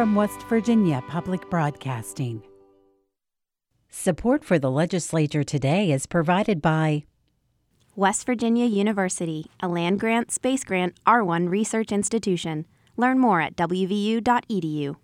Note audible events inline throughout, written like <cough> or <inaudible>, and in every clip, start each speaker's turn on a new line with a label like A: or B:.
A: from West Virginia Public Broadcasting. Support for the legislature today is provided by
B: West Virginia University, a land grant, space grant, R1 research institution. Learn more at wvu.edu.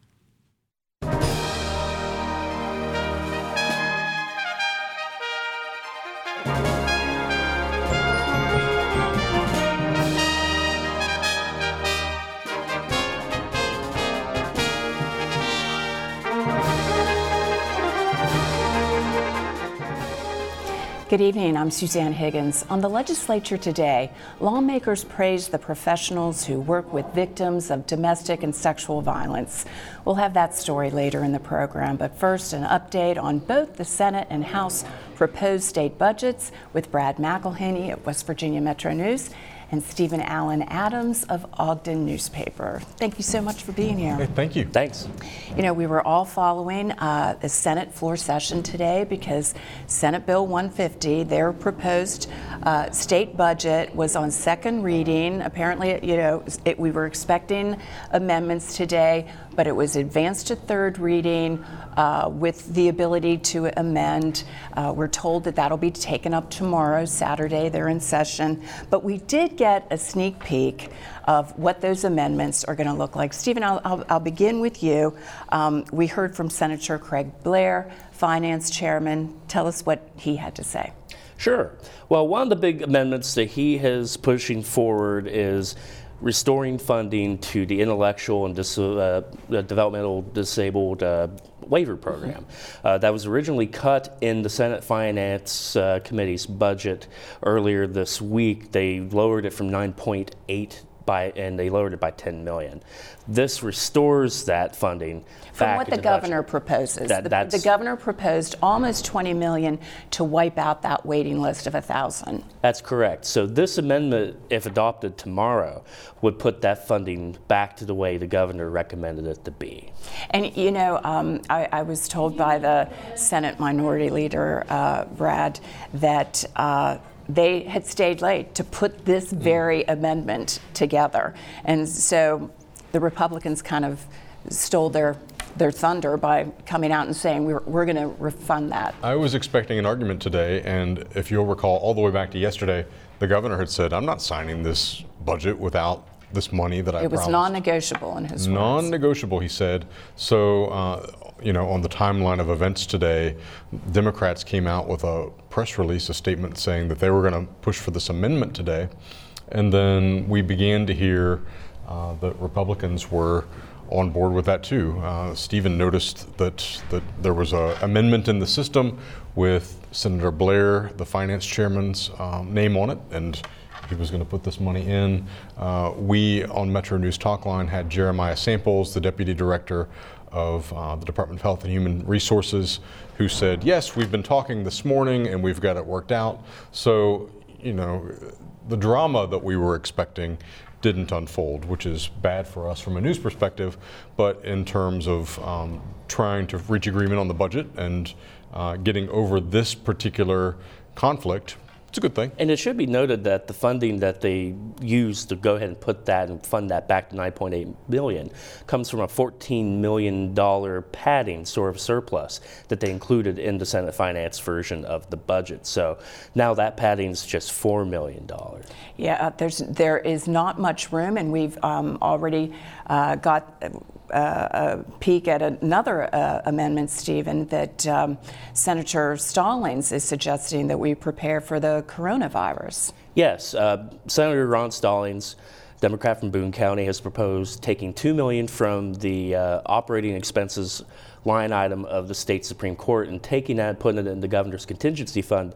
C: Good evening. I'm Suzanne Higgins. On the legislature today, lawmakers praised the professionals who work with victims of domestic and sexual violence. We'll have that story later in the program, but first, an update on both the Senate and House proposed state budgets with Brad McElhinny at West Virginia Metro News and Steven Allen Adams of Ogden Newspaper. Thank you so much for being here.
D: Hey, thank you.
E: Thanks.
C: You know, we were all following uh, the Senate floor session today because Senate Bill 150, their proposed uh, state budget, was on second reading. Apparently, you know, it, we were expecting amendments today, but it was advanced to third reading uh, with the ability to amend. Uh, we're told that that'll be taken up tomorrow, Saturday. They're in session. But we did get a sneak peek of what those amendments are going to look like. Steven, I'll, I'll, I'll begin with you. Um, we heard from Senator Craig Blair, Finance Chairman. Tell us what he had to say.
E: Sure. Well, one of the big amendments that he is pushing forward is restoring funding to the intellectual and dis- uh, developmental disabled uh, waiver program. Mm-hmm. Uh, that was originally cut in the Senate Finance uh, Committee's budget earlier this week. They lowered it from 9.8 by, and they lowered it by 10 million. This restores that funding
C: from what the, the governor budget. proposes. That, the, the, governor proposed almost 20 million to wipe out that waiting list of a thousand.
E: That's correct. So this amendment, if adopted tomorrow, would put that funding back to the way the governor recommended it to be.
C: And you know, um, I, I, was told by the Senate Minority Leader uh, Brad that. Uh, they had stayed late to put this mm. very amendment together. And so the Republicans kind of stole their their thunder by coming out and saying we're, we're going to refund that.
D: I was expecting an argument today, and if you'll recall, all the way back to yesterday, the governor had said, I'm not signing this budget without this money that I
C: It was
D: promised.
C: non-negotiable in his
D: non-negotiable, words. He said. So, uh, you know, on the timeline of events today, Democrats came out with a press release, a statement saying that they were going to push for this amendment today. And then we began to hear uh, that Republicans were on board with that too. Uh, Steven noticed that, that there was an amendment in the system with Senator Blair, the finance chairman's um, name on it, and he was going to put this money in. Uh, we on Metro News Talkline had Jeremiah Samples, the deputy director of uh, the Department of Health and Human Resources, who said, Yes, we've been talking this morning and we've got it worked out. So, you know, the drama that we were expecting didn't unfold, which is bad for us from a news perspective. But in terms of um, trying to reach agreement on the budget and uh, getting over this particular conflict, it's a good thing.
E: And it should be noted that the funding that they used to go ahead and put that and fund that back to 9.8 billion comes from a 14 million dollar padding sort of surplus that they included in the Senate Finance version of the budget. So now that padding is just four million dollars.
C: Yeah, uh, there's there is not much room, and we've um, already uh, got uh, a peek at another uh, amendment, Steven, that um, Senator Stallings is suggesting that we prepare for the coronavirus.
E: Yes, uh, Senator Ron Stallings. Democrat from Boone County has proposed taking two million from the uh, operating expenses line item of the state Supreme Court and taking that and putting it in the governor's contingency fund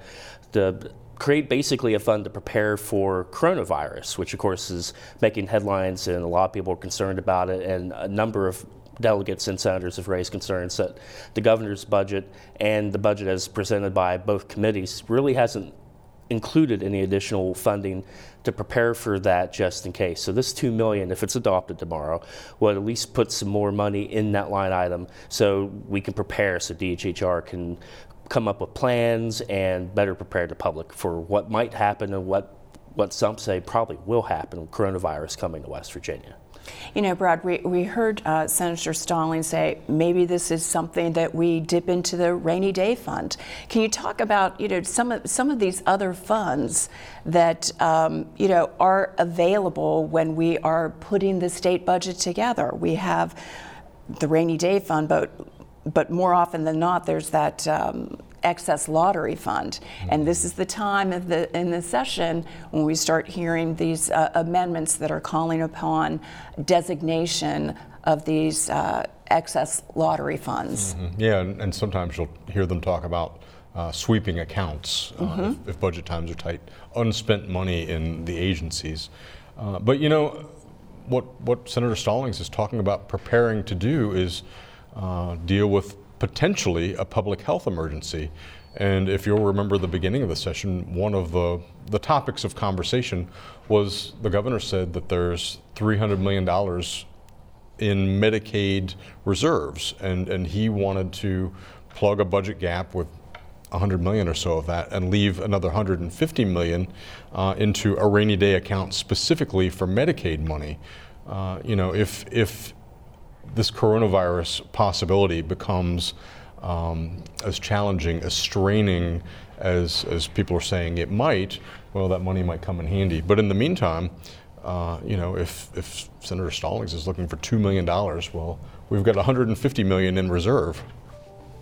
E: create basically a fund to prepare for coronavirus, which of course is making headlines and a lot of people are concerned about it. And a number of delegates and senators have raised concerns that the governor's budget and the budget as presented by both committees really hasn't included any additional funding to prepare for that just in case. So this 2 million if it's adopted tomorrow will at least put some more money in that line item so we can prepare so DHHR can come up with plans and better prepare the public for what might happen and what what some say probably will happen with coronavirus coming to West Virginia.
C: You know, Brad, we, we heard uh, Senator Stallings say maybe this is something that we dip into the rainy day fund. Can you talk about, you know, some of, some of these other funds that, um, you know, are available when we are putting the state budget together? We have the rainy day fund, but, but more often than not, there's that um, excess lottery fund. And this is the time of the in the session when we start hearing these uh, amendments that are calling upon designation of these uh, excess lottery funds.
D: Mm-hmm. Yeah, and, and, sometimes you'll hear them talk about uh, sweeping accounts uh, mm-hmm. if, if, budget times are tight, unspent money in the agencies. Uh, but you know, what what Senator Stallings is talking about preparing to do is uh, deal with potentially a public health emergency. And if you'll remember the beginning of the session, one of the, the topics of conversation was the governor said that there's $300 million in Medicaid reserves, and, and he wanted to plug a budget gap with 100 million or so of that and leave another 150 million uh, into a rainy day account specifically for Medicaid money. Uh, you know, if if this coronavirus possibility becomes um, as challenging, as straining as, as people are saying it might, well, that money might come in handy. But in the meantime, uh, you know, if, if Senator Stallings is looking for $2 million, well, we've got 150 million in reserve.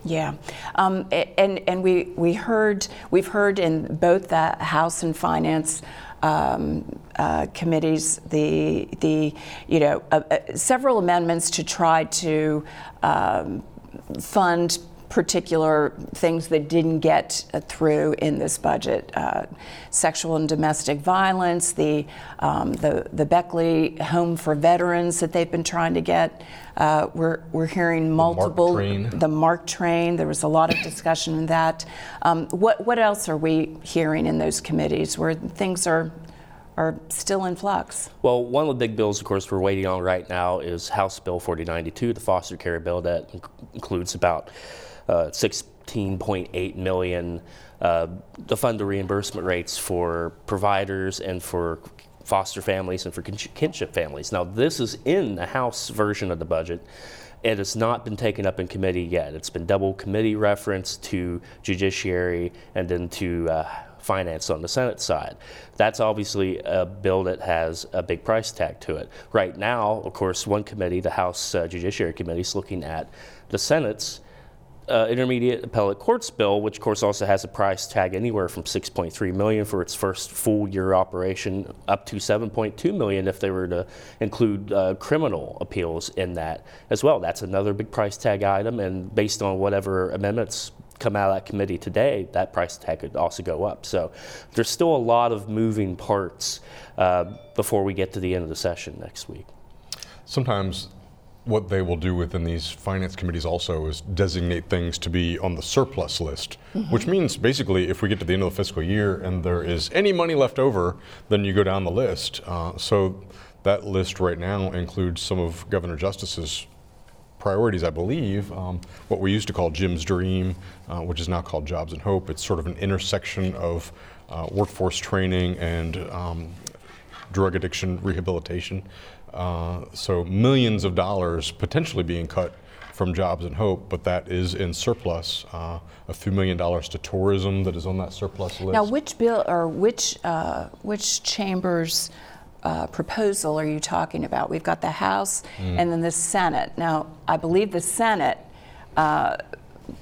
C: Yeah, um, and and we we heard we've heard in both the House and Finance um, uh, committees the the you know uh, uh, several amendments to try to um, fund particular things that didn't get uh, through in this budget: uh, sexual and domestic violence, the um, the the Beckley Home for Veterans that they've been trying to get. Uh, we're we're hearing multiple
D: the MARC train.
C: The MARC train. There was a lot of discussion in that. Um, what what else are we hearing in those committees where things are are still in flux?
E: Well, one of the big bills, of course, we're waiting on right now is House Bill 4092, the foster care bill that includes about 16.8 million uh, to fund the reimbursement rates for providers and for foster families and for kinship families. Now, this is in the House version of the budget. It has not been taken up in committee yet. It's been double committee reference to judiciary and then to uh, finance on the Senate side. That's obviously a bill that has a big price tag to it. Right now, of course, one committee, the House uh, Judiciary Committee, is looking at the Senate's uh, intermediate appellate courts bill, which of course also has a price tag anywhere from 6.3 million for its first full year operation, up to 7.2 million if they were to include uh, criminal appeals in that as well. That's another big price tag item, and based on whatever amendments come out of that committee today, that price tag could also go up. So there's still a lot of moving parts uh, before we get to the end of the session next week.
D: Sometimes what they will do within these finance committees also is designate things to be on the surplus list, mm-hmm. which means basically if we get to the end of the fiscal year and there is any money left over, then you go down the list. Uh, so that list right now includes some of Governor Justice's priorities, I believe, um, what we used to call Jim's Dream, uh, which is now called Jobs and Hope. It's sort of an intersection of uh, workforce training and um, drug addiction rehabilitation. Uh, so millions of dollars potentially being cut from Jobs and Hope, but that is in surplus. Uh, a few million dollars to tourism that is on that surplus list.
C: Now, which bill or which uh, which chambers? Uh, proposal are you talking about? We've got the House mm. and then the Senate. Now, I believe the Senate uh,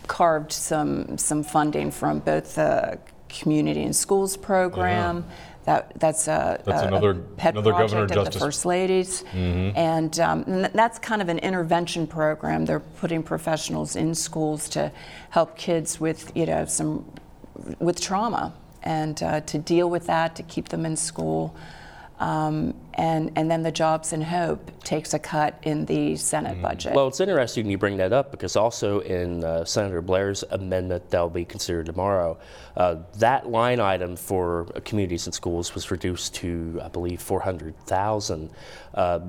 C: carved some some funding from both the Community and Schools program. Yeah. That, that's a,
D: that's
C: a,
D: another,
C: a pet
D: another
C: project
D: of
C: Justice. the First Ladies.
D: Mm-hmm.
C: And, um, and that's kind of an intervention program. They're putting professionals in schools to help kids with, you know, some, with trauma and uh, to deal with that, to keep them in school. Um, and, and then the Jobs and Hope takes a cut in the Senate mm-hmm. budget.
E: Well, it's interesting you bring that up because also in uh, Senator Blair's amendment that will be considered tomorrow, uh, that line item for communities and schools was reduced to, I believe, 400,000. Uh,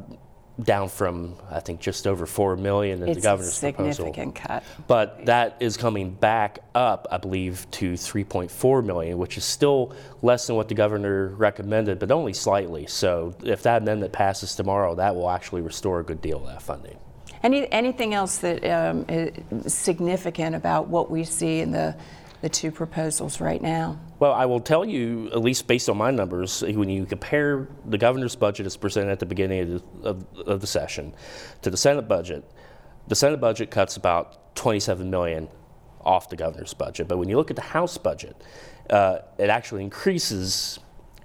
E: down from I think just over four million in
C: it's
E: the governor's
C: a significant
E: proposal.
C: cut.
E: But that is coming back up, I believe, to 3.4 million, which is still less than what the governor recommended, but only slightly. So if that amendment passes tomorrow, that will actually restore a good deal of that funding.
C: Any, anything else that um, is significant about what we see in the, the two proposals right now?
E: Well, I will tell you, at least based on my numbers, when you compare the governor's budget as presented at the beginning of the, of, of the session to the Senate budget, the Senate budget cuts about 27 million off the governor's budget. But when you look at the House budget, uh, it actually increases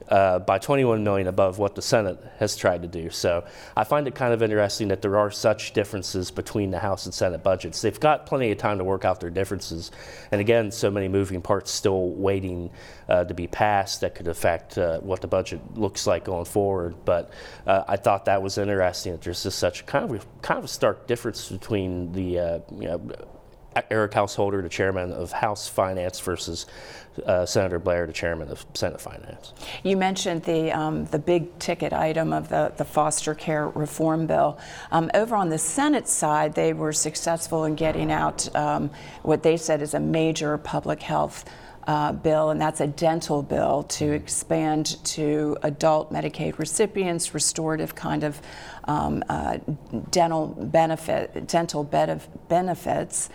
E: uh, by 21 million above what the Senate has tried to do. So I find it kind of interesting that there are such differences between the House and Senate budgets. They've got plenty of time to work out their differences, and again, so many moving parts still waiting uh, to be passed that could affect uh, what the budget looks like going forward. But uh, I thought that was interesting that there's just such kind of kind of a stark difference between the uh, you know Eric Householder, the chairman of House Finance, versus uh, Senator Blair, the chairman of Senate Finance.
C: You mentioned the um, the big ticket item of the, the foster care reform bill. Um, over on the Senate side, they were successful in getting out um, what they said is a major public health. Uh, bill, and that's a dental bill to expand to adult Medicaid recipients, restorative kind of um, uh, dental benefit, dental benefits.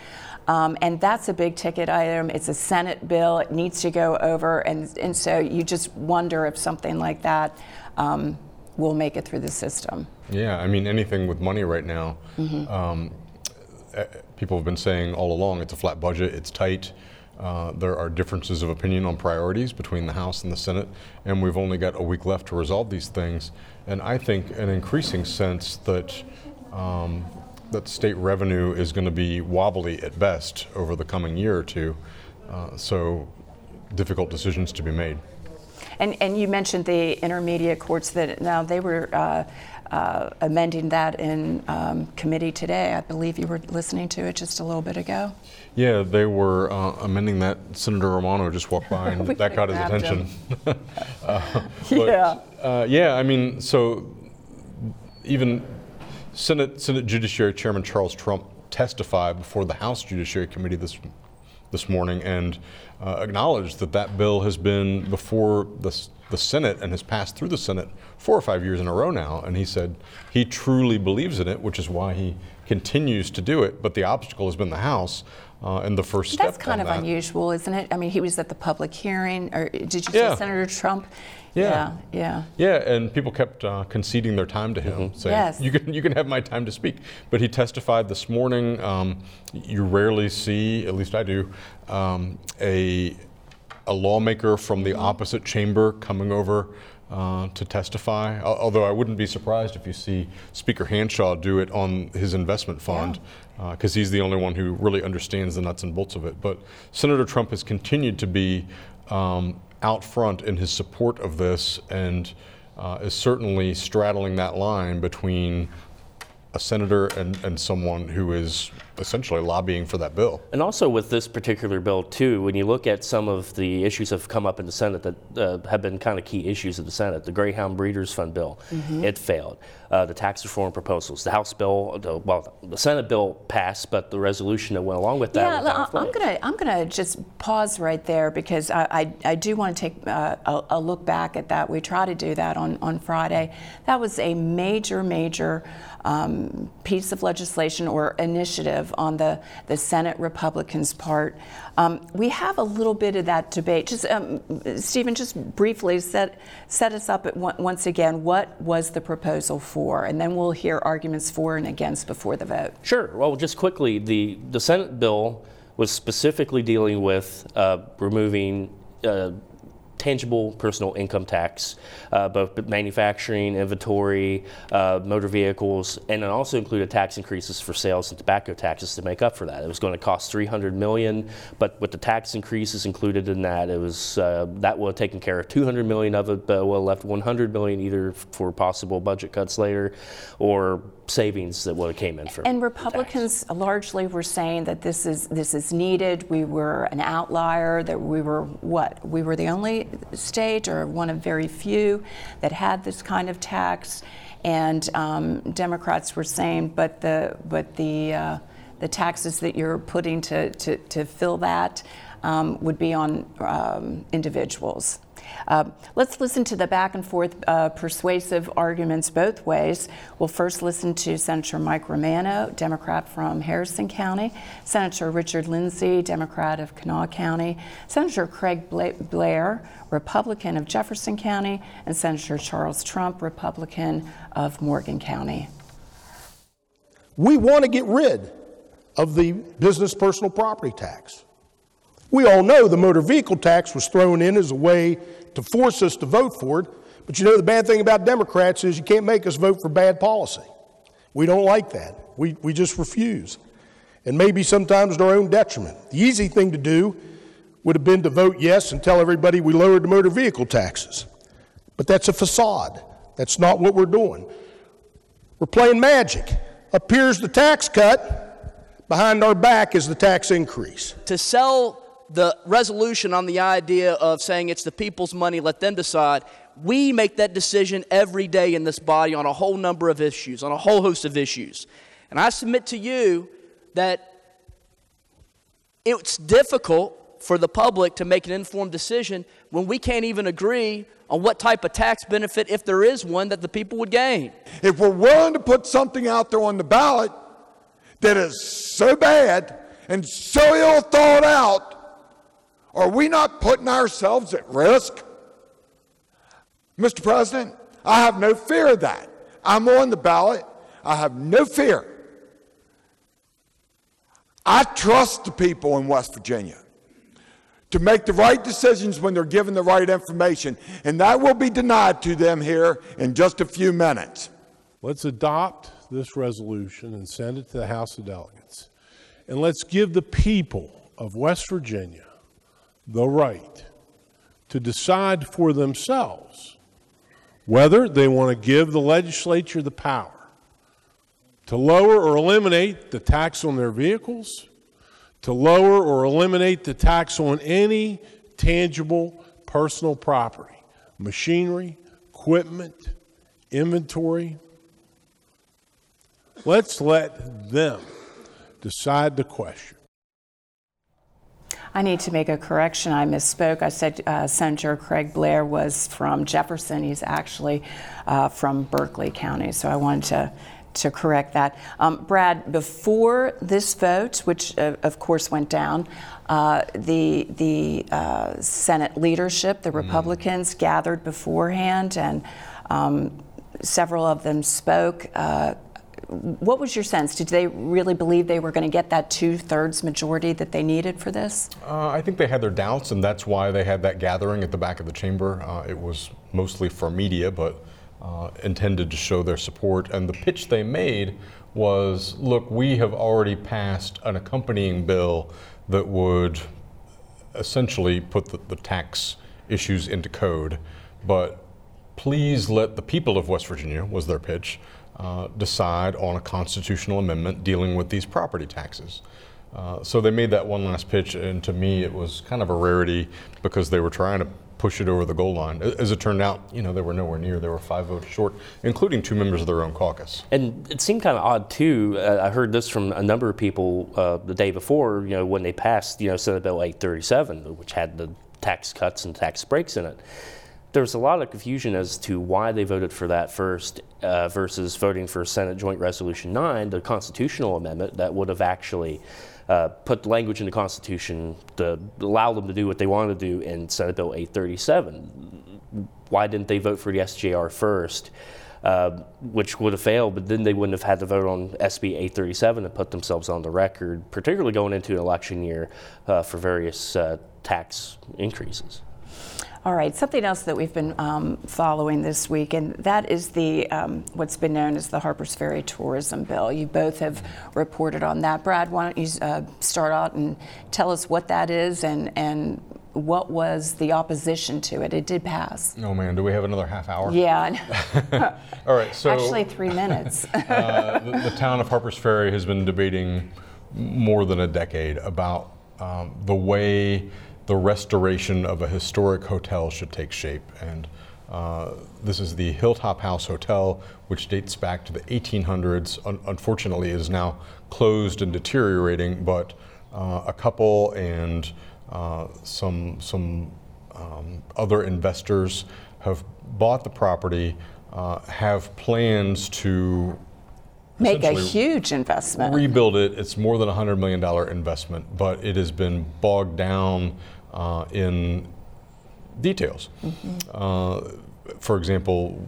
C: Um, and that's a big ticket item. It's a Senate bill. It needs to go over. And, and so you just wonder if something like that um, will make it through the system.
D: Yeah, I mean, anything with money right now, mm-hmm. um, eh, people have been saying all along it's a flat budget, it's tight. Uh, there are differences of opinion on priorities between the House and the Senate, and we've only got a week left to resolve these things. And I think an increasing sense that um, that state revenue is going to be wobbly at best over the coming year or two. Uh, so, difficult decisions to be made.
C: And, and you mentioned the intermediate courts that now they were uh, uh, amending that in um, committee today. I believe you were listening to it just a little bit ago.
D: Yeah, they were uh, amending that. Senator Romano just walked by and <laughs> that got his attention. <laughs>
C: Uh, <laughs> but, yeah.
D: Uh, yeah, I mean, so even Senate, Senate Judiciary Chairman Charles Trump testified before the House Judiciary Committee this this morning and Uh, acknowledged that that bill has been before the, the Senate and has passed through the Senate four or five years in a row now. And he said he truly believes in it, which is why he continues to do it. But the obstacle has been the House. Uh, and the first step.
C: That's kind of
D: that.
C: unusual, isn't it? I mean, he was at the public hearing, or did you
D: yeah.
C: say Senator Trump?
D: Yeah.
C: yeah,
D: yeah, and people kept uh, conceding their time to him, mm-hmm. saying,
C: yes.
D: "You can, you can have my time to speak." But he testified this morning. Um, you rarely see, at least I do, um, a a lawmaker from the opposite chamber coming over uh, to testify. Although I wouldn't be surprised if you see Speaker Hanshaw do it on his investment fund, because yeah. uh, he's the only one who really understands the nuts and bolts of it. But Senator Trump has continued to be um, out front in his support of this and uh, is certainly straddling that line between a senator and, and someone who is essentially lobbying for that bill.
E: And also with this particular bill too, when you look at some of the issues that have come up in the Senate that uh, have been kind of key issues of the Senate, the Greyhound Breeders Fund bill, mm-hmm. it failed. Uh, the tax reform proposals, the House bill, the, well, the Senate bill passed, but the resolution that went along with that.
C: Yeah, I'm gonna I'm gonna just pause right there because I I, I do want to take uh, a, a look back at that. We try to do that on on Friday. That was a major major um, piece of legislation or initiative on the, the Senate Republicans' part. Um, we have a little bit of that debate. Just um, Steven, just briefly set set us up once again. What was the proposal for, and then we'll hear arguments for and against before the vote.
E: Sure. Well, just quickly, the the Senate bill was specifically dealing with uh, removing uh, tangible personal income tax, uh, both manufacturing, inventory, uh, motor vehicles, and it also included tax increases for sales and tobacco taxes to make up for that. It was going to cost 300 million, but with the tax increases included in that, it was uh, that would have taken care of 200 million of it, but would have left 100 million either for possible budget cuts later, or savings that would have came in from.
C: And Republicans largely were saying that this is this is needed. We were an outlier. That we were what? We were the only state or one of very few that had this kind of tax. And um, Democrats were saying, but the, but the, uh, the taxes that you're putting to, to, to fill that um, would be on um, individuals. Uh, let's listen to the back and forth uh, persuasive arguments both ways. We'll first listen to Senator Mike Romano, Democrat from Harrison County, Senator Richard Lindsay, Democrat of Kanawha County, Senator Craig Blair, Republican of Jefferson County, and Senator Charles Trump, Republican of Morgan County.
F: We want to get rid of the business personal property tax. We all know the motor vehicle tax was thrown in as a way to force us to vote for it. But you know, the bad thing about Democrats is you can't make us vote for bad policy. We don't like that. We, we just refuse. And maybe sometimes to our own detriment. The easy thing to do would have been to vote yes and tell everybody we lowered the motor vehicle taxes. But that's a facade. That's not what we're doing. We're playing magic. Here's the tax cut, behind our back is the tax increase.
G: To sell the resolution on the idea of saying it's the people's money, let them decide. We make that decision every day in this body on a whole number of issues, on a whole host of issues. And I submit to you that it's difficult for the public to make an informed decision when we can't even agree on what type of tax benefit, if there is one, that the people would gain.
H: If we're willing to put something out there on the ballot that is so bad and so ill thought out are we not putting ourselves at risk? Mr. President, I have no fear of that. I'm on the ballot. I have no fear. I trust the people in West Virginia to make the right decisions when they're given the right information, and that will be denied to them here in just a few minutes.
I: Let's adopt this resolution and send it to the House of Delegates. And let's give the people of West Virginia the right to decide for themselves whether they want to give the legislature the power to lower or eliminate the tax on their vehicles, to lower or eliminate the tax on any tangible personal property, machinery, equipment, inventory. Let's let them decide the question.
C: I need to make a correction. I misspoke. I said uh, Senator Craig Blair was from Jefferson. He's actually uh, from Berkeley County. So I wanted to to correct that. Um, Brad, before this vote, which uh, of course went down, uh, the the uh, Senate leadership, the mm-hmm. Republicans, mm. gathered beforehand, and um, several of them spoke. What was your sense? Did they really believe they were going to get that two thirds majority that they needed for this?
D: Uh, I think they had their doubts, and that's why they had that gathering at the back of the chamber. Uh, it was mostly for media, but uh, intended to show their support. And the pitch they made was look, we have already passed an accompanying bill that would essentially put the, the tax issues into code, but please let the people of West Virginia, was their pitch, uh, decide on a constitutional amendment dealing with these property taxes. Uh, so they made that one last pitch, and to me, it was kind of a rarity because they were trying to push it over the goal line. As it turned out, you know, they were nowhere near. They were five votes short, including two members of their own caucus.
E: And it seemed kind of odd too. Uh, I heard this from a number of people uh, the day before. You know, when they passed, you know, Senate Bill 837, which had the tax cuts and tax breaks in it there's a lot of confusion as to why they voted for that first uh, versus voting for Senate Joint Resolution 9, the constitutional amendment that would have actually uh, put language in the Constitution to allow them to do what they wanted to do in Senate Bill 837. Why didn't they vote for the SJR first? Uh, which would have failed, but then they wouldn't have had to vote on SB 837 and put themselves on the record, particularly going into an election year uh, for various uh, tax increases.
C: All right, something else that we've been um, following this week, and that is the um, what's been known as the Harpers Ferry Tourism Bill. You both have reported on that. Brad, why don't you uh, start out and tell us what that is and and what was the opposition to it? It did pass.
D: Oh man, do we have another half hour?
C: Yeah. <laughs>
D: All right, so
C: actually three minutes. <laughs>
D: uh, the, the, town of Harpers Ferry has been debating more than a decade about um, the way the restoration of a historic hotel should take shape. And uh, this is the Hilltop House Hotel, which dates back to the 1800s. Un- unfortunately, is now closed and deteriorating, but uh, a couple and uh, some some um, other investors have bought the property, uh, have plans to
C: make a huge investment.
D: Rebuild it. It's more than a $100 million investment, but it has been bogged down uh, in details. Mm-hmm. Uh, for example,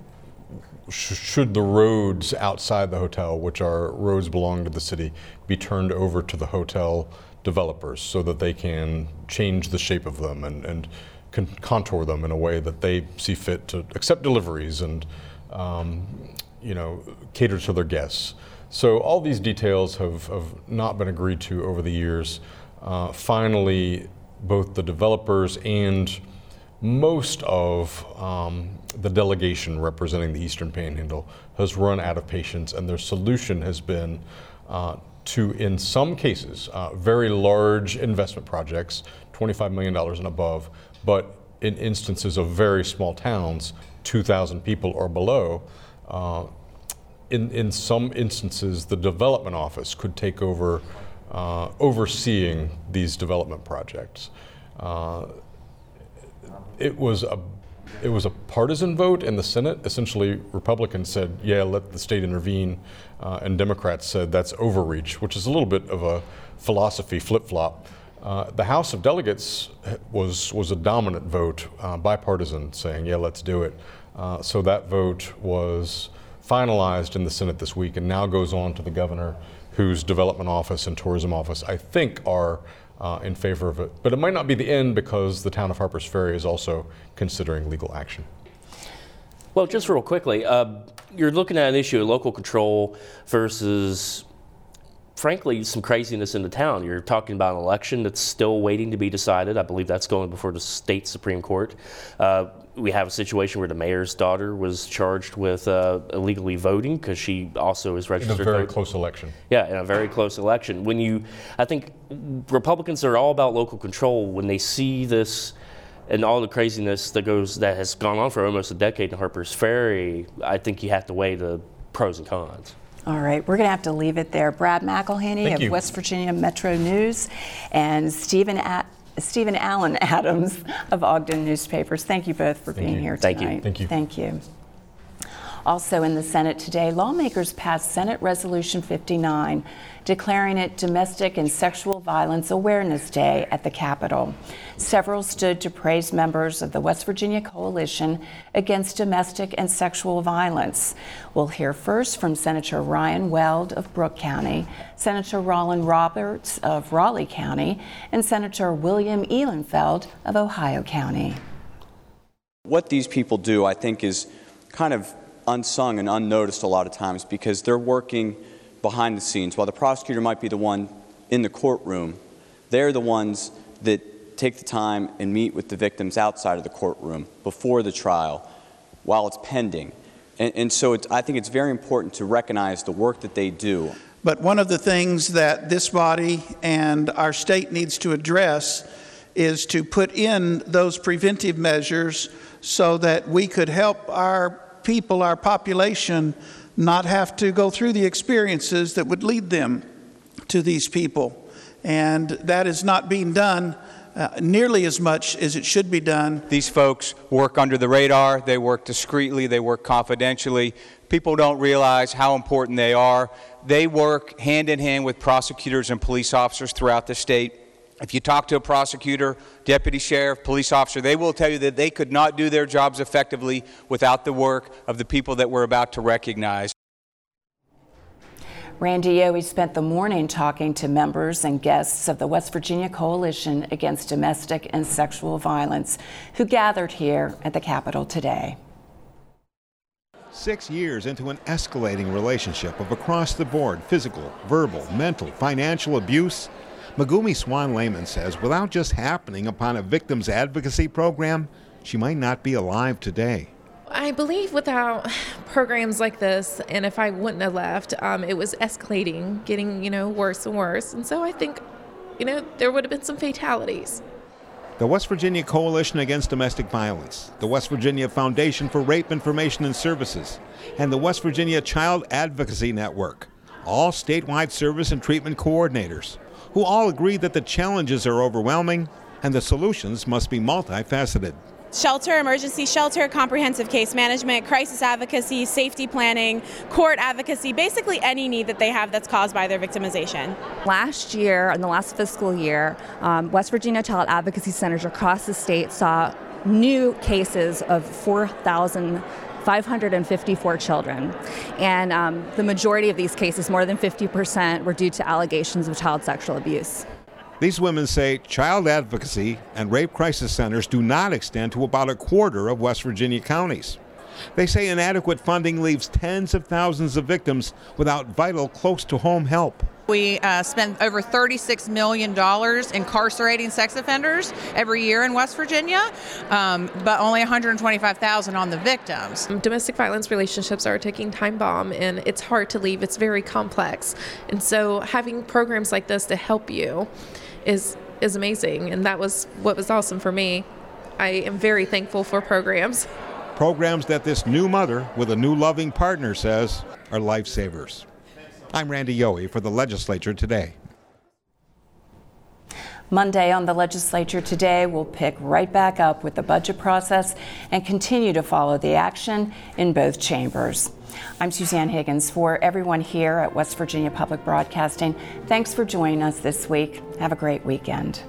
D: sh- should the roads outside the hotel, which are roads belong to the city, be turned over to the hotel developers so that they can change the shape of them and, and con- contour them in a way that they see fit to accept deliveries and um, you know, cater to their guests. So all these details have, have not been agreed to over the years. Uh, finally, both the developers and most of um, the delegation representing the Eastern Panhandle has run out of patience, and their solution has been uh, to, in some cases, uh, very large investment projects, $25 million and above, but in instances of very small towns, 2,000 people or below, uh, in, in some instances, the development office could take over uh, overseeing these development projects. Uh, it was a it was a partisan vote in the Senate. Essentially, Republicans said, "Yeah, let the state intervene," uh, and Democrats said that's overreach, which is a little bit of a philosophy flip flop. Uh, the House of Delegates was was a dominant vote, uh, bipartisan, saying, "Yeah, let's do it." Uh, so that vote was finalized in the Senate this week and now goes on to the governor, whose development office and tourism office, I think, are uh, in favor of it. But it might not be the end because the town of Harpers Ferry is also considering legal action.
E: Well, just real quickly, uh, you're looking at an issue of local control versus frankly, some craziness in the town. You're talking about an election that's still waiting to be decided. I believe that's going before the state Supreme Court. Uh, we have a situation where the mayor's daughter was charged with uh, illegally voting because she also is registered.
D: In a very close election.
E: Yeah, in a very close election. When you, I think Republicans are all about local control. When they see this and all the craziness that goes that has gone on for almost a decade in Harper's Ferry, I think you have to weigh the pros and cons.
C: All right, we're going to have to leave it there. Brad McElhinny
D: Thank
C: of
D: you.
C: West Virginia Metro News and Steven At- Steven Allen <laughs> Adams of Ogden Newspapers. Thank you both for being
D: you.
C: here
E: Thank you.
C: tonight.
D: Thank you.
C: Thank you. Also in the Senate today, lawmakers passed Senate Resolution 59, declaring it Domestic and Sexual Violence Awareness Day at the Capitol. Several stood to praise members of the West Virginia Coalition Against Domestic and Sexual Violence. We'll hear first from Senator Ryan Weld of Brooke County, Senator Rollan Roberts of Raleigh County, and Senator William Ihlenfeld of Ohio County.
J: What these people do, I think, is kind of unsung and unnoticed a lot of times because they're working behind the scenes. While the prosecutor might be the one in the courtroom, they're the ones that take the time and meet with the victims outside of the courtroom before the trial while it's pending. And, and so I think it's very important to recognize the work that they do.
K: But one of the things that this body and our state needs to address is to put in those preventive measures so that we could help our people, our population, not have to go through the experiences that would lead them to these people. And that is not being done uh, nearly as much as it should be done.
L: These folks work under the radar, they work discreetly, they work confidentially. People don't realize how important they are. They work hand in hand with prosecutors and police officers throughout the state. If you talk to a prosecutor, deputy sheriff, police officer, they will tell you that they could not do their jobs effectively without the work of the people that we're about to recognize.
C: Randy Yohe spent the morning talking to members and guests of the West Virginia Coalition Against Domestic and Sexual Violence who gathered here at the Capitol today.
M: Six years into an escalating relationship of across the board physical, verbal, mental, financial abuse, Megumi Swan Lehman says without just happening upon a victims advocacy program, she might not be alive today.
N: I believe without programs like this, and if I wouldn't have left, um, it was escalating, getting you know worse and worse, and so I think, you know, there would have been some fatalities.
M: The West Virginia Coalition Against Domestic Violence, the West Virginia Foundation for Rape Information and Services, and the West Virginia Child Advocacy Network, all statewide service and treatment coordinators, who all agree that the challenges are overwhelming and the solutions must be multifaceted
O: shelter, emergency shelter, comprehensive case management, crisis advocacy, safety planning, court advocacy, basically any need that they have that's caused by their victimization.
P: Last year, in the last fiscal year, um, West Virginia Child Advocacy Centers across the state saw new cases of 4,000. 554 children. And um, the majority of these cases, more than 50%, were due to allegations of child sexual abuse.
M: These women say child advocacy and rape crisis centers do not extend to about a quarter of West Virginia counties. They say inadequate funding leaves tens of thousands of victims without vital, close to home help.
Q: We uh, spend over $36 million incarcerating sex offenders every year in West Virginia, um, but only 125,000 on the victims.
N: Domestic violence relationships are a ticking time bomb, and it's hard to leave. It's very complex. And so having programs like this to help you is is amazing, and that was what was awesome for me. I am very thankful for programs. <laughs>
M: Programs that this new mother with a new loving partner says are lifesavers. I'm Randy Yohe for the legislature today.
C: Monday on the legislature today, we'll pick right back up with the budget process and continue to follow the action in both chambers. I'm Suzanne Higgins for everyone here at West Virginia Public Broadcasting. Thanks for joining us this week. Have a great weekend.